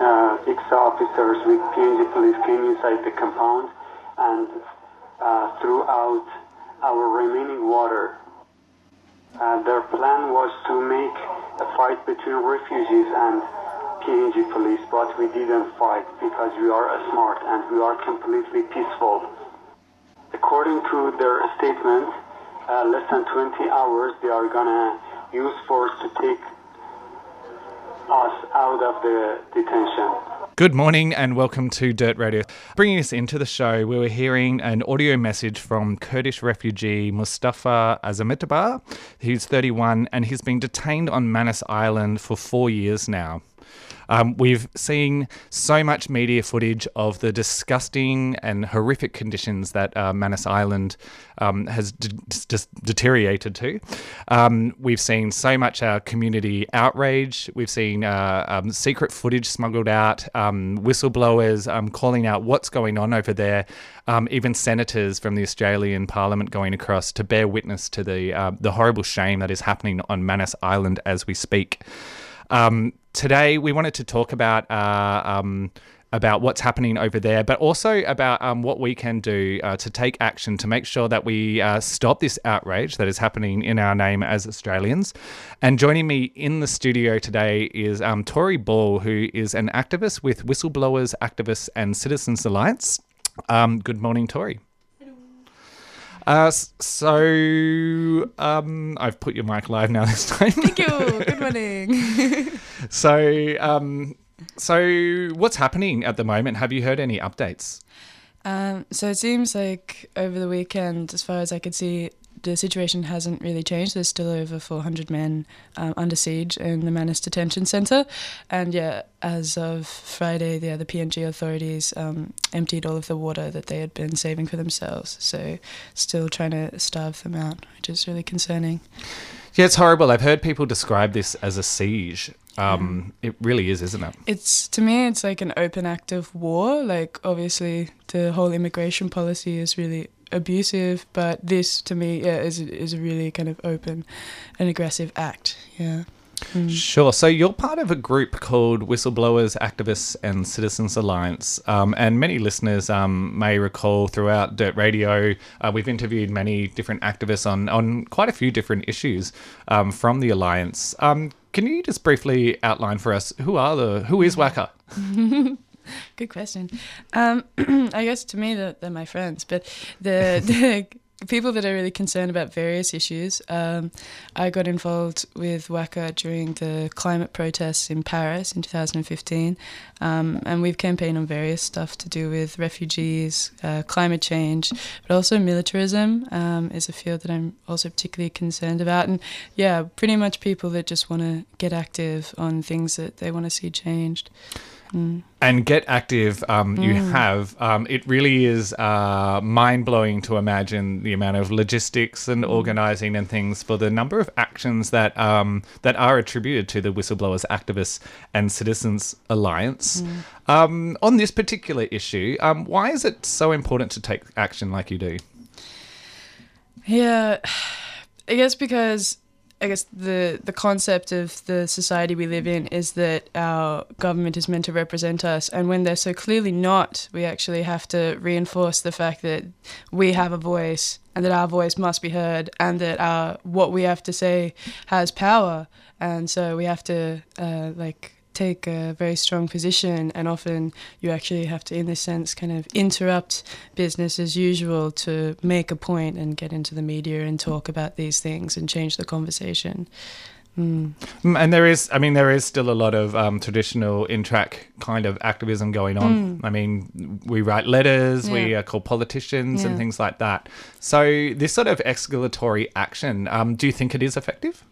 uh, ICSA officers with PNG police came inside the compound and uh, threw out our remaining water. Uh, their plan was to make a fight between refugees and PNG police, but we didn't fight because we are smart and we are completely peaceful. According to their statement, uh, less than 20 hours they are gonna use force to take us out of the detention. Good morning and welcome to Dirt Radio. Bringing us into the show, we were hearing an audio message from Kurdish refugee Mustafa Azimitabar. He's 31 and he's been detained on Manus Island for four years now. Um, we've seen so much media footage of the disgusting and horrific conditions that uh, Manus Island um, has deteriorated to. Um, we've seen so much uh, community outrage. We've seen uh, um, secret footage smuggled out, um, whistleblowers um, calling out what's going on over there. even senators from the Australian Parliament going across to bear witness to the uh, the horrible shame that is happening on Manus Island as we speak. Um, today, we wanted to talk about uh, um, about what's happening over there, but also about um, what we can do uh, to take action to make sure that we uh, stop this outrage that is happening in our name as Australians. And joining me in the studio today is um, Tori Ball, who is an activist with Whistleblowers, Activists, and Citizens Alliance. Um, good morning, Tori. Uh, so um, I've put your mic live now this time. Thank you. Good morning. so, um, so what's happening at the moment? Have you heard any updates? Um, so it seems like over the weekend, as far as I could see, the situation hasn't really changed. There's still over 400 men um, under siege in the Manus Detention Centre. And yeah, as of Friday, yeah, the PNG authorities um, emptied all of the water that they had been saving for themselves. So still trying to starve them out, which is really concerning. Yeah, it's horrible. I've heard people describe this as a siege. Um, It really is, isn't it? It's to me, it's like an open act of war. Like obviously, the whole immigration policy is really abusive, but this to me, yeah, is is a really kind of open and aggressive act. Yeah. Sure. So you're part of a group called Whistleblowers, Activists, and Citizens Alliance. Um, and many listeners um, may recall throughout Dirt Radio, uh, we've interviewed many different activists on, on quite a few different issues um, from the Alliance. Um, can you just briefly outline for us who are the who is WACA? Good question. Um, I guess to me, they're, they're my friends, but the, the people that are really concerned about various issues. Um, I got involved with WACA during the climate protests in Paris in 2015, um, and we've campaigned on various stuff to do with refugees, uh, climate change, but also militarism um, is a field that I'm also particularly concerned about. And yeah, pretty much people that just want to get active on things that they want to see changed. Mm. And get active, um, you have. Um, it really is uh, mind blowing to imagine the amount of logistics and organising and things for the number of actions that um, that are attributed to the Whistleblowers, Activists, and Citizens Alliance. Um, on this particular issue, um, why is it so important to take action like you do? Yeah, I guess because I guess the the concept of the society we live in is that our government is meant to represent us, and when they're so clearly not, we actually have to reinforce the fact that we have a voice and that our voice must be heard, and that our what we have to say has power, and so we have to uh, like take a very strong position and often you actually have to in this sense kind of interrupt business as usual to make a point and get into the media and talk about these things and change the conversation Mm, And there is, I mean, there is still a lot of um, traditional in track kind of activism going on. I mean, we write letters, we Yeah. are called politicians and things like that. So, this sort of escalatory action, um, do you think it is effective?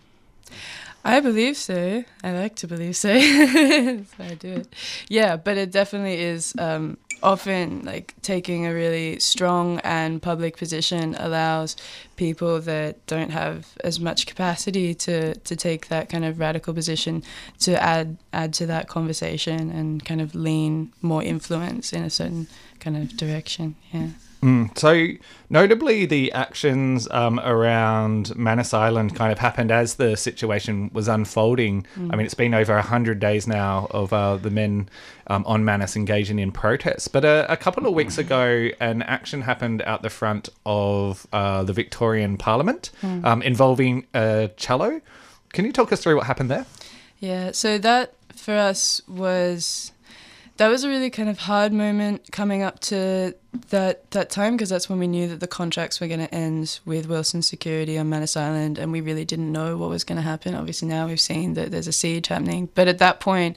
I believe so. I like to believe so. so I do it. Yeah, but it definitely is um, often like taking a really strong and public position allows people that don't have as much capacity to, to take that kind of radical position to add add to that conversation and kind of lean more influence in a certain kind of direction. Yeah. Mm. So, notably, the actions um, around Manus Island kind of happened as the situation was unfolding. I mean, it's been over 100 days now of uh, the men um, on Manus engaging in protests. But uh, a couple of weeks ago, an action happened out the front of uh, the Victorian Parliament um, involving a cello. Can you talk us through what happened there? Yeah, so that for us was that was a really kind of hard moment coming up to that that time because that's when we knew that the contracts were going to end with Wilson Security on Manus Island and we really didn't know what was going to happen. Obviously now we've seen that there's a siege happening, but at that point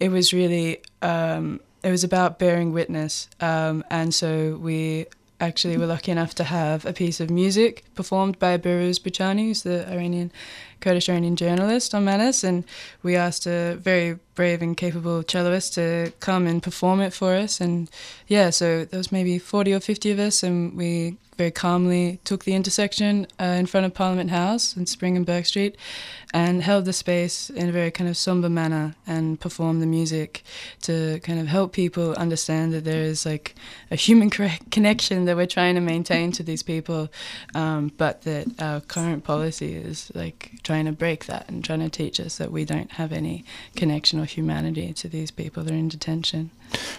it was really um, it was about bearing witness, um, and so we actually were lucky enough to have a piece of music performed by Behrouz Boochani, who's the Iranian Kurdish Iranian journalist on Manus, and we asked a very brave and capable celloist to come and perform it for us. And yeah, so there was maybe 40 or 50 of us, and we very calmly took the intersection uh, in front of Parliament House in Spring and Bourke Street and held the space in a very kind of somber manner and performed the music to kind of help people understand that there is like a human connection that we're trying to maintain to these people, um, but that our current policy is like trying to break that and trying to teach us that we don't have any connection or humanity to these people that are in detention.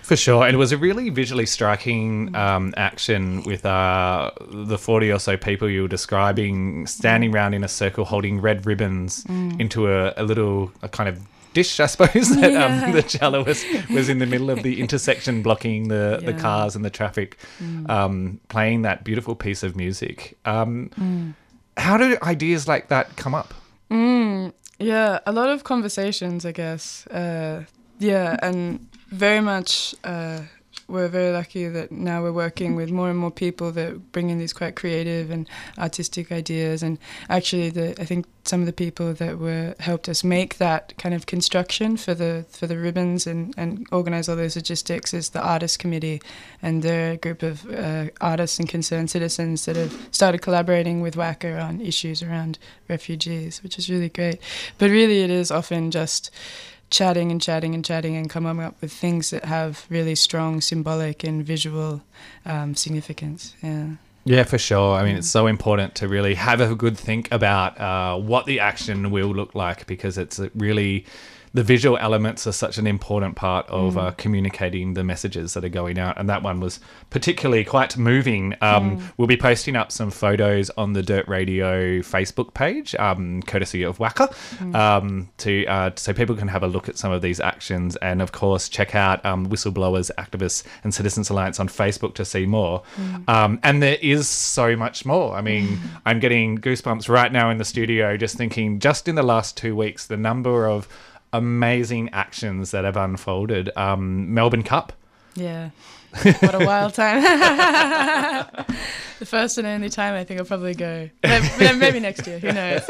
For sure, and it was a really visually striking um, action with uh, the forty or so people you were describing standing around in a circle, holding red ribbons into a, a little a kind of dish, I suppose. That um, the cello was was in the middle of the intersection, blocking the the cars and the traffic, um, playing that beautiful piece of music. Um, How do ideas like that come up? Yeah, a lot of conversations, I guess. Uh, yeah, and very much uh, we're very lucky that now we're working with more and more people that bring in these quite creative and artistic ideas. And actually, the I think some of the people that were helped us make that kind of construction for the for the ribbons and and organize all those logistics is the artist committee, and they're a group of uh, artists and concerned citizens that have started collaborating with WACA on issues around refugees, which is really great. But really, it is often just chatting and chatting and chatting and coming up with things that have really strong symbolic and visual um, significance. Yeah. Yeah, for sure. I mean, it's so important to really have a good think about uh, what the action will look like because it's really the visual elements are such an important part of uh, communicating the messages that are going out, and that one was particularly quite moving. Um, We'll be posting up some photos on the Dirt Radio Facebook page, um, courtesy of WACA, um, to uh, so people can have a look at some of these actions, and of course check out um, Whistleblowers, Activists, and Citizens Alliance on Facebook to see more. Um, and there is so much more. I mean, I'm getting goosebumps right now in the studio just thinking, just in the last two weeks, the number of amazing actions that have unfolded. Um, Melbourne Cup. Yeah. What a wild time. the first and only time I think I'll probably go. Maybe, next year, who knows?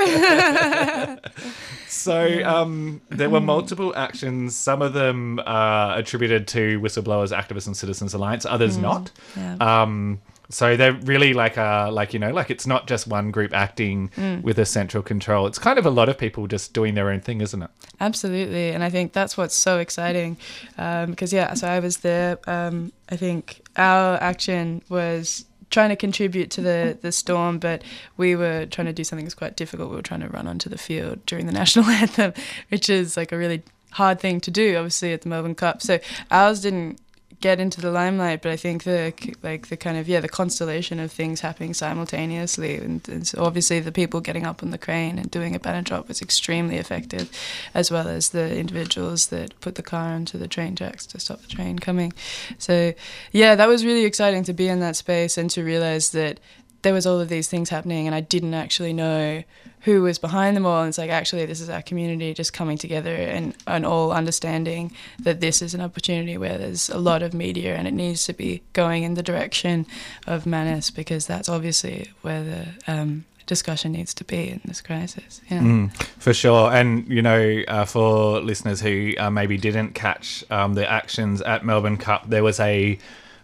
So um, there were multiple actions. Some of them uh, attributed to whistleblowers, activists, and Citizens Alliance. Others not. Yeah. Um, so they're really like a like you know like it's not just one group acting with a central control. It's kind of a lot of people just doing their own thing, isn't it? Absolutely, and I think that's what's so exciting. Um, because yeah, so I was there. Um, I think our action was trying to contribute to the the storm, but we were trying to do something that's quite difficult. We were trying to run onto the field during the national anthem, which is like a really hard thing to do, obviously at the Melbourne Cup. So ours didn't get into the limelight, but I think the like the kind of yeah the constellation of things happening simultaneously, and, and so obviously the people getting up on the crane and doing a banner drop was extremely effective, as well as the individuals that put the car onto the train tracks to stop the train coming. So yeah, that was really exciting to be in that space and to realize that there was all of these things happening, and I didn't actually know who was behind them all. And it's like actually, this is our community just coming together and and all understanding that this is an opportunity where there's a lot of media, and it needs to be going in the direction of Manus because that's obviously where the um, discussion needs to be in this crisis. Yeah. Mm, for sure. And, you know, uh, for listeners who uh, maybe didn't catch um, the actions at Melbourne Cup, there was a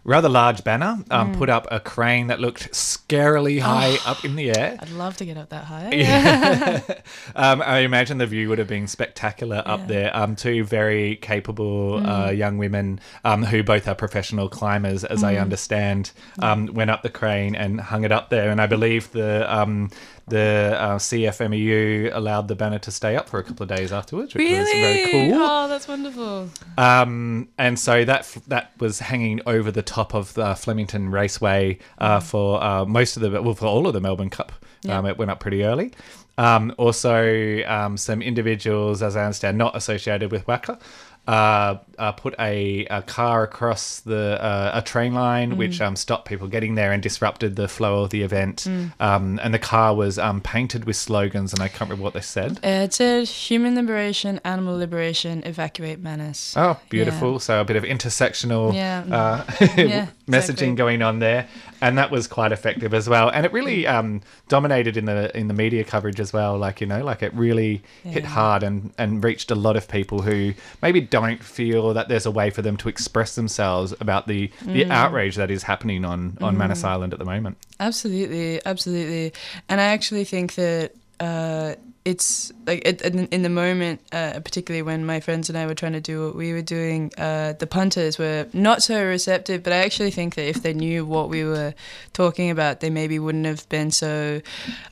rather large banner um, put up a crane that looked scarily high up in the air. I'd love to get up that high. Yeah. um, I imagine the view would have been spectacular up Yeah. there. Um, two very capable uh, young women um, who both are professional climbers, as I understand, um, went up the crane and hung it up there. And I believe the um, the uh, CFMEU allowed the banner to stay up for a couple of days afterwards, which Really? was very cool. Oh, that's wonderful. Um, and so that f- that was hanging over the top of the Flemington Raceway uh, for uh, most of the well for all of the Melbourne Cup. Yeah. Um, it went up pretty early. Um, also, um, some individuals, as I understand, not associated with WACA, uh, uh, put a, a car across the uh, a train line, which um, stopped people getting there and disrupted the flow of the event. Um, and the car was um, painted with slogans, and I can't remember what they said. Uh, It said human liberation, animal liberation, evacuate Manus. Oh, beautiful! So a bit of intersectional Yeah. uh, Yeah, messaging exactly. going on there, and that was quite effective as well. And it really um, dominated in the in the media coverage as well. Like you know, like it really hit hard and and reached a lot of people who maybe don't feel that there's a way for them to express themselves about the the Mm. outrage that is happening on on Manus Island at the moment. Absolutely, absolutely. And I actually think that uh, it's like it, in, the moment, uh, particularly when my friends and I were trying to do what we were doing, uh, the punters were not so receptive. But I actually think that if they knew what we were talking about, they maybe wouldn't have been so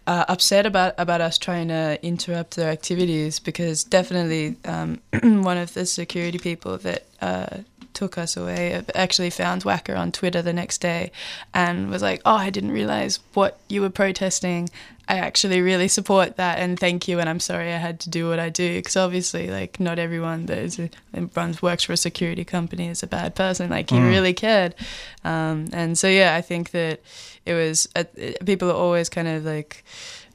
uh, upset about about us trying to interrupt their activities. Because definitely, um, one of the security people that. Uh, took us away actually found WACA on Twitter the next day and was like, "Oh, I didn't realize what you were protesting. I actually really support that and thank you and I'm sorry I had to do what I do because obviously like not everyone that is a, that runs works for a security company is a bad person. Like he really cared, um, and so yeah, I think that it was uh, people are always kind of like,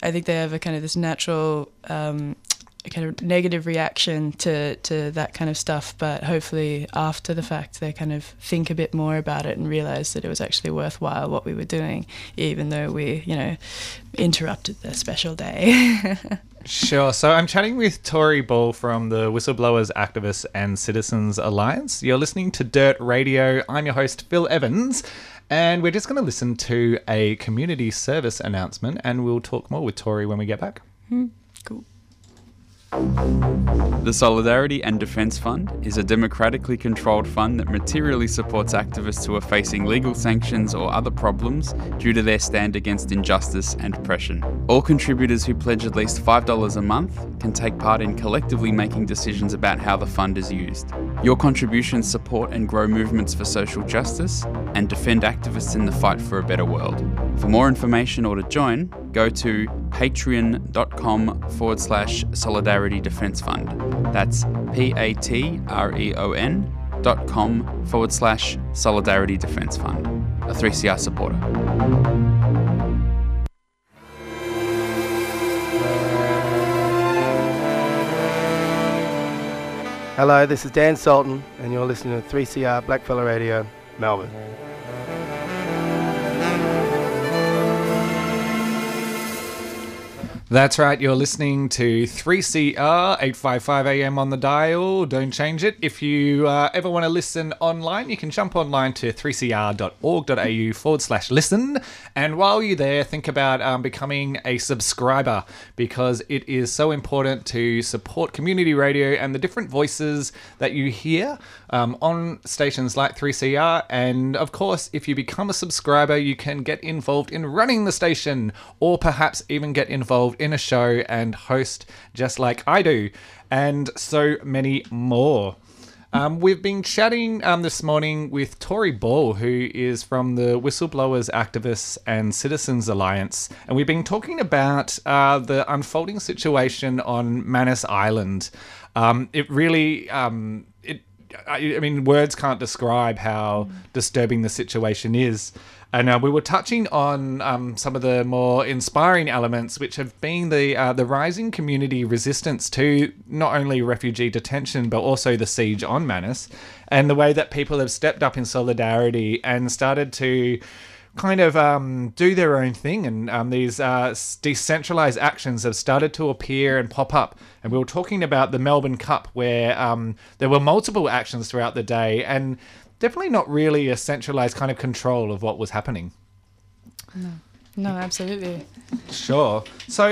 I think they have a kind of this natural. Um, kind of negative reaction to, to that kind of stuff, but hopefully after the fact they kind of think a bit more about it and realize that it was actually worthwhile what we were doing, even though we, you know, interrupted their special day. Sure. So I'm chatting with Tori Ball from the Whistleblowers, Activists and Citizens Alliance. You're listening to Dirt Radio. I'm your host, Phil Evans. And we're just going to listen to a community service announcement and we'll talk more with Tori when we get back. Hmm. cool. The Solidarity and Defence Fund is a democratically controlled fund that materially supports activists who are facing legal sanctions or other problems due to their stand against injustice and oppression. All contributors who pledge at least $5 a month can take part in collectively making decisions about how the fund is used. Your contributions support and grow movements for social justice and defend activists in the fight for a better world. For more information or to join, go to patreon.com forward slash solidarity defense fund. That's P A T R E O N dot com forward slash solidarity defense fund. A 3CR supporter. Hello, this is Dan Sultan, and you're listening to 3CR Blackfellow Radio, Melbourne. That's right. You're listening to 3CR 855 AM on the dial. Don't change it. If you uh, ever want to listen online, you can jump online to 3cr.org.au forward slash listen. And while you're there, think about um, becoming a subscriber because it is so important to support community radio and the different voices that you hear um, on stations like 3CR. And of course, if you become a subscriber, you can get involved in running the station or perhaps even get involved in a show and host just like I do, and so many more. Um, we've been chatting um, this morning with Tori Ball, who is from the Whistleblowers, Activists and Citizens Alliance, and we've been talking about uh, the unfolding situation on Manus Island. Um, it really um, I, I mean, words can't describe how disturbing the situation is. And uh, we were touching on um, some of the more inspiring elements, which have been the uh, the rising community resistance to not only refugee detention but also the siege on Manus, and the way that people have stepped up in solidarity and started to kind of um, do their own thing, and um, these uh, decentralized actions have started to appear and pop up. And we were talking about the Melbourne Cup, where um, there were multiple actions throughout the day, and definitely not really a centralized kind of control of what was happening. No, No, absolutely. Sure. So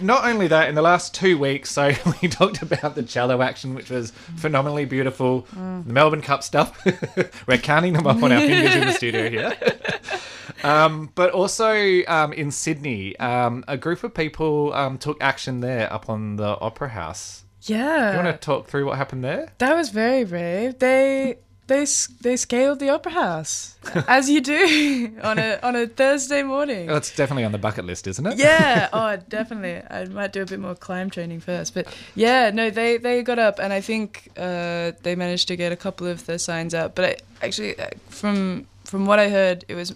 not only that, in the last two weeks, so we talked about the cello action, which was phenomenally beautiful. The Melbourne Cup stuff. We're counting them up on our fingers in the studio here. um, but also um, in Sydney, um, a group of people um, took action there up on the Opera House. Yeah. You want to talk through what happened there? That was very brave. They they they scaled the opera house as you do on a on a Thursday morning. Well, it's definitely on the bucket list, isn't it? yeah, oh, definitely. I might do a bit more climb training first, but yeah, no, they they got up, and I think uh, they managed to get a couple of the signs out. But I, actually, uh, from from what I heard, it was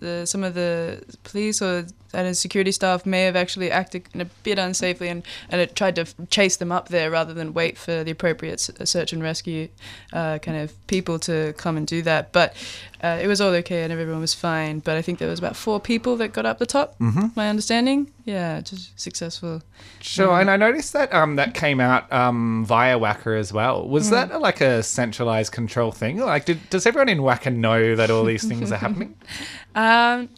the some of the police or and security staff may have actually acted a bit unsafely and, and it tried to chase them up there rather than wait for the appropriate search and rescue uh, kind of people to come and do that. But uh, it was all okay and everyone was fine. But I think there was about four people that got up the top. Mhm. My understanding, yeah, just successful. Sure, and I noticed that um, that came out um, via WACA as well. Was Mm. that like a centralized control thing? Like, did, does everyone in WACA know that all these things are happening? Um,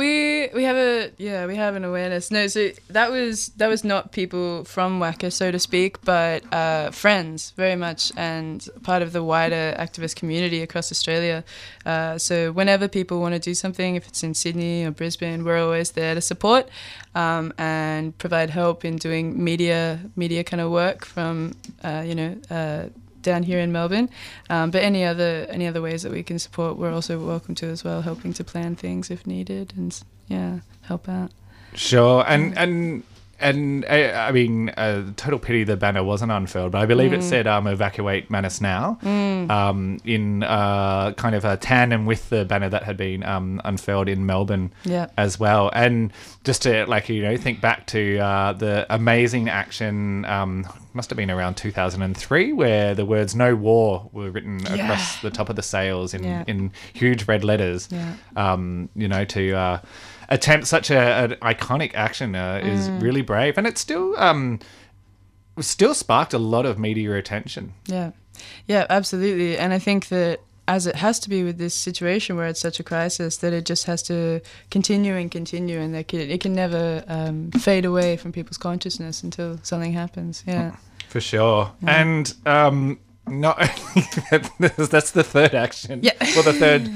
we we have a yeah we have an awareness. No, so that was that was not people from WACA, so to speak, but uh, friends very much and part of the wider activist community across Australia. Uh, so whenever people want to do something, if it's in Sydney or Brisbane, we're always there to support um, and provide help in doing media media kind of work from uh, you know. Down here in Melbourne, um, but any other any other ways that we can support, we're also welcome to as well, helping to plan things if needed, and yeah, help out. Sure, and and and uh, I mean, uh, total pity the banner wasn't unfurled, but I believe it Mm. said um, "Evacuate Manus now," Mm. um, in uh, kind of a tandem with the banner that had been um, unfurled in Melbourne Yeah. as well. And just to like you know think back to uh, the amazing action, um, must have been around 2003, where the words "No War" were written Yeah. across the top of the sails in Yeah. in huge red letters. Um, you know to. Attempt such a, an iconic action uh, is Mm. really brave, and it still um, still sparked a lot of media attention. Yeah, yeah, absolutely. And I think that as it has to be with this situation where it's such a crisis, that it just has to continue and continue, and can, it can never um, fade away from people's consciousness until something happens. Yeah. For sure, Yeah. and um, not that's the third action. Yeah. well, the third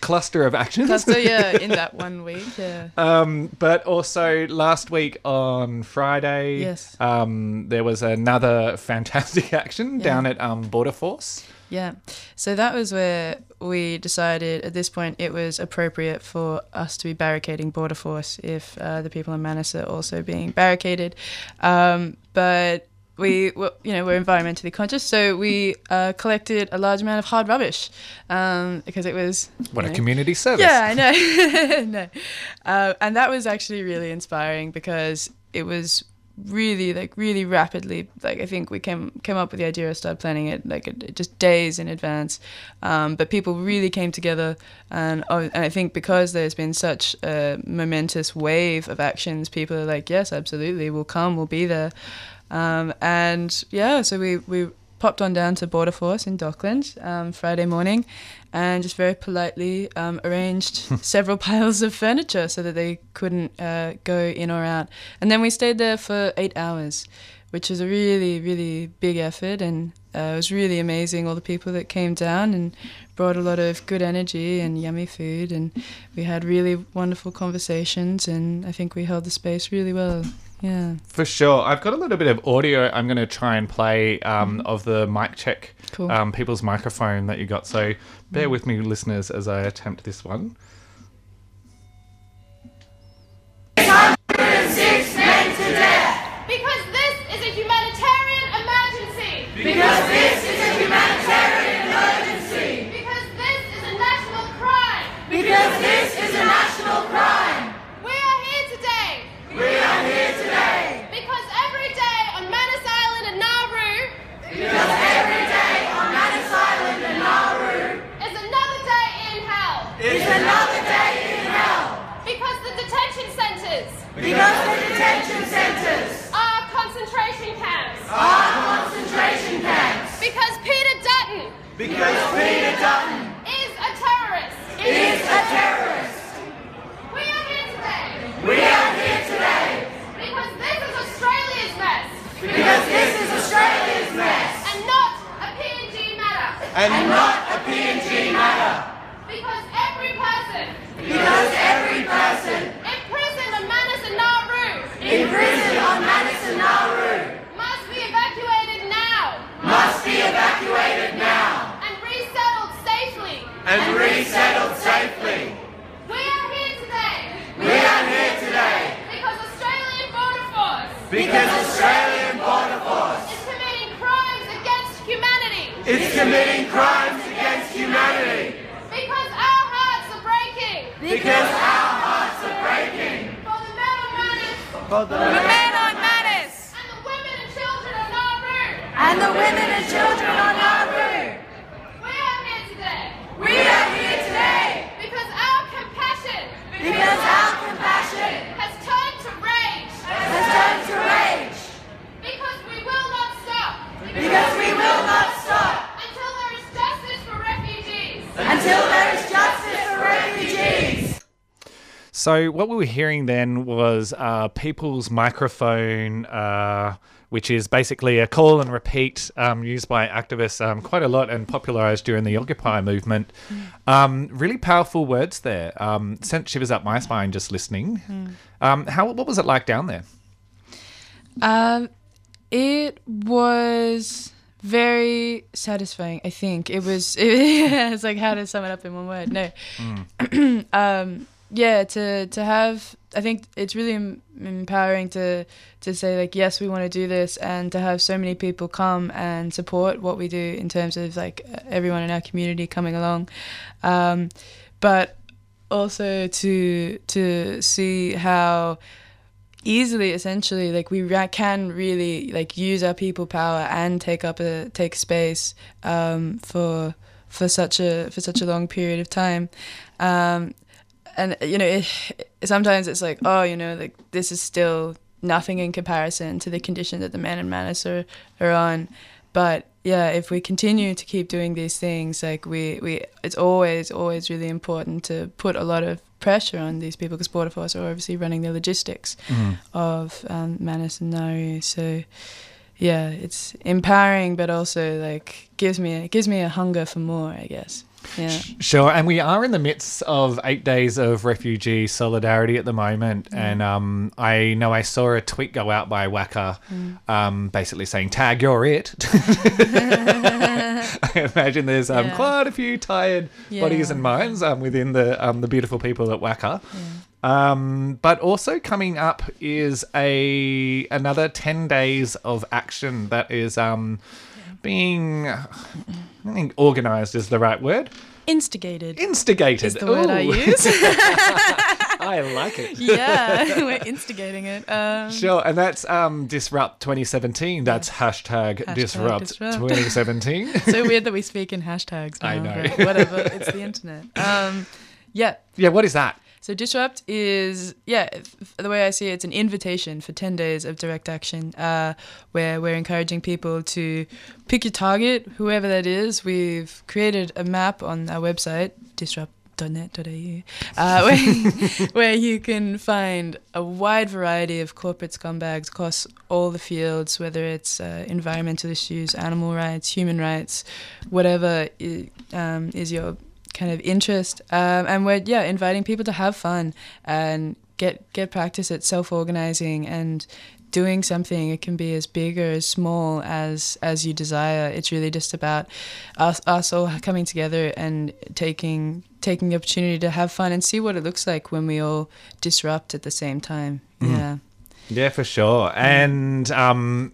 cluster of actions. Cluster, yeah, in that one week, yeah. Um, but also last week on Friday, Yes. um, there was another fantastic action Yeah. down at um, Border Force. Yeah. So that was where we decided at this point it was appropriate for us to be barricading Border Force if uh, the people in Manus are also being barricaded. Um, but we, were, you know, we're environmentally conscious, so we uh, collected a large amount of hard rubbish um, because it was. What you a know- community service! Yeah, I know. no, uh, and that was actually really inspiring because it was really like really rapidly like i think we came came up with the idea i started planning it like just days in advance um, but people really came together and, oh, and i think because there's been such a momentous wave of actions people are like yes absolutely we'll come we'll be there um, and yeah so we we popped on down to border force in dockland um, friday morning and just very politely um, arranged several piles of furniture so that they couldn't uh, go in or out. And then we stayed there for eight hours, which was a really, really big effort. And uh, it was really amazing, all the people that came down and brought a lot of good energy and yummy food. And we had really wonderful conversations. And I think we held the space really well. Yeah. For sure. I've got a little bit of audio I'm going to try and play um, of the mic check, Cool. um, people's microphone that you got. So bear with me, listeners, as I attempt this one. is another day in hell. Because the detention centres. Because the detention centres. Are concentration camps. Are concentration camps. Because Peter Dutton. Because Peter Dutton. Is a terrorist. Is a terrorist. We are here today. We are here today. Because this is Australia's mess. Because this is Australia's mess. And not a PNG matter. And, and not a PNG Because every person imprisoned on Manus and Nauru imprisoned on Manus and Nauru must be evacuated now must be evacuated now and resettled safely. And resettled safely. We are here today We are here today because Australian Border Force Because Australian Border Force is committing crimes against humanity. is committing crimes against humanity. Because our hearts are breaking. Because our hearts are breaking. For the men on Manus For the men on Manus and the women and children of Nauru. and the women and children on Nauru. We are here today We are here today because our compassion because our compassion has turned to rage. has turned to rage. Because we will not stop Because we will not stop until there is justice for refugees. until there is justice for refugees. So what we were hearing then was uh, people's microphone, uh, which is basically a call and repeat um, used by activists um, quite a lot and popularized during the Occupy movement. Um, really powerful words there. Um, sent shivers up my spine just listening. Um, how what was it like down there? Um, it was very satisfying. I think it was. it's like how to sum it up in one word. No, um, yeah. To to have, I think it's really em- empowering to to say like, yes, we want to do this, and to have so many people come and support what we do in terms of like everyone in our community coming along, um, but also to to see how easily essentially like we ra- can really like use our people power and take up a take space um, for for such a for such a long period of time um, and you know it, sometimes it's like oh you know like this is still nothing in comparison to the condition that the men and Manus are, are on. But yeah if we continue to keep doing these things like we we it's always always really important to put a lot of pressure on these people because border force are obviously running the logistics of um, Manus and Nauru. So yeah it's empowering but also like gives me gives me a hunger for more I guess yeah. Sure, and we are in the midst of eight days of refugee solidarity at the moment, and um, I know I saw a tweet go out by WACA, um, basically saying "tag you're it." I imagine there's um, Yeah. quite a few tired bodies and minds um, within the um, the beautiful people at WACA. Um, but also coming up is a another ten days of action that is um, being I think organised is the right word. instigated Instigated. is the word I use I like it. yeah we're instigating it um, Sure, and that's um, Disrupt 2017. That's hashtag, Hashtag Disrupt, Disrupt. 2017. so weird that we speak in hashtags now, I know. whatever it's the internet um, yeah yeah, what is that? So Disrupt is, yeah, the way I see it, it's an invitation for 10 days of direct action uh, where we're encouraging people to pick your target, whoever that is. We've created a map on our website, disrupt.net.au, uh, where, where you can find a wide variety of corporate scumbags across all the fields, whether it's uh, environmental issues, animal rights, human rights, whatever um, is your kind of interest um, and we're yeah inviting people to have fun and get get practice at self-organizing and doing something. It can be as big or as small as as you desire. It's really just about us us all coming together and taking taking the opportunity to have fun and see what it looks like when we all disrupt at the same time. Yeah. Yeah, for sure. And um,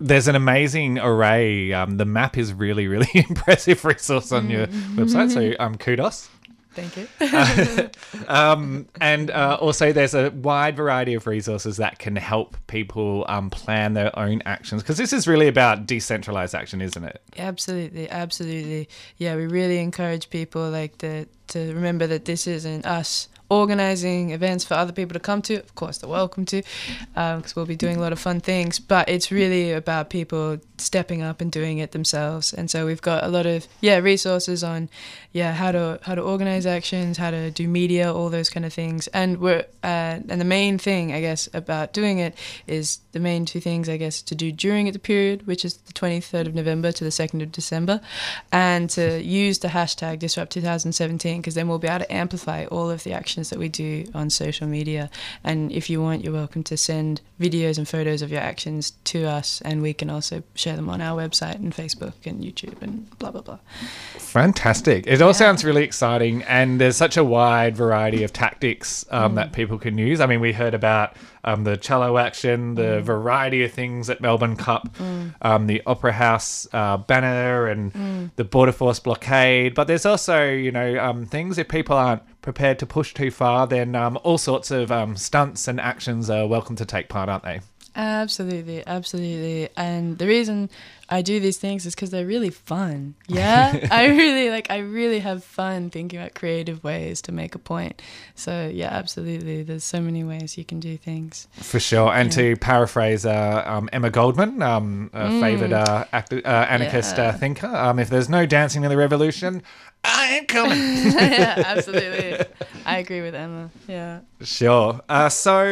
there's an amazing array. Um, the map is really, really impressive resource on your website. So um, kudos. thank you um, and uh, also, there's a wide variety of resources that can help people um, plan their own actions because this is really about decentralized action, isn't it? Absolutely, absolutely. Yeah, we really encourage people like to to remember that this isn't us organizing events for other people to come to. Of course, they're welcome to, um, because we'll be doing a lot of fun things. But it's really about people stepping up and doing it themselves. And so we've got a lot of yeah resources on yeah how to how to organize actions, how to do media, all those kind of things. And we're uh, and the main thing I guess about doing it is the main two things I guess to do during the period, which is the 23rd of November to the 2nd of December, and to use the hashtag Disrupt 2017 because then we'll be able to amplify all of the actions that we do on social media. And if you want, you're welcome to send videos and photos of your actions to us, and we can also share them on our website and Facebook and YouTube and blah blah blah. Fantastic. It all sounds really exciting, and there's such a wide variety of tactics um, Mm. that people can use. I mean, we heard about um, the cello action, the Mm. variety of things at Melbourne Cup, Mm. um, the Opera House uh, banner, and Mm. the Border Force blockade. But there's also, you know, um, things if people aren't prepared to push too far, then um, all sorts of um, stunts and actions are welcome to take part, aren't they? Absolutely, absolutely. And the reason I do these things is because they're really fun. Yeah, I really like. I really have fun thinking about creative ways to make a point. So yeah, absolutely. There's so many ways you can do things. For sure. And Yeah. to paraphrase uh, um, Emma Goldman, um, a Mm. favoured uh, acti- uh, anarchist Yeah. uh, thinker, um, if there's no dancing in the revolution, I ain't coming. yeah, absolutely. I agree with Emma. Yeah. Sure. Uh, so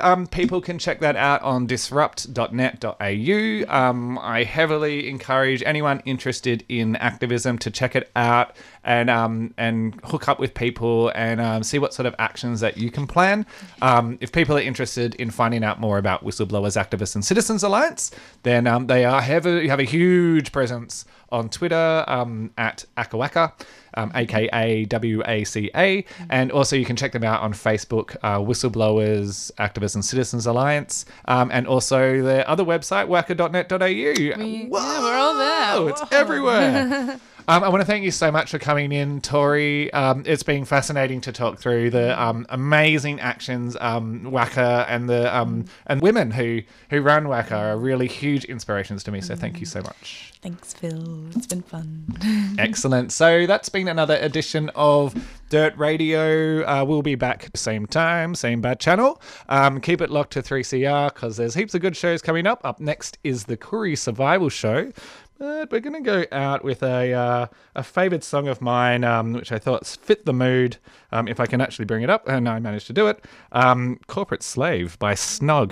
um, people can check that out on disrupt.net.au. Um, I heavily encourage anyone interested in activism to check it out and um, and hook up with people and um, see what sort of actions that you can plan. Um, if people are interested in finding out more about Whistleblowers, Activists, and Citizens Alliance, then um, they are heavy, have a huge presence on Twitter um, at Akawaka, um, aka WACA, and also you can check them out on Facebook, uh, Whistleblowers, Activists and Citizens Alliance, um, and also their other website, waca.net.au. We, yeah, we're all there. Oh, it's everywhere. Um, I want to thank you so much for coming in, Tori. Um, it's been fascinating to talk through the um, amazing actions um, WACA and the um, and women who who run WACA are really huge inspirations to me. So thank you so much. Thanks, Phil. It's been fun. Excellent. So that's been another edition of Dirt Radio. Uh, we'll be back same time, same bad channel. Um, keep it locked to 3CR because there's heaps of good shows coming up. Up next is the Koori Survival Show. But we're going to go out with a uh, a favoured song of mine, um, which I thought fit the mood, um, if I can actually bring it up, and I managed to do it. Um, Corporate Slave by Snog.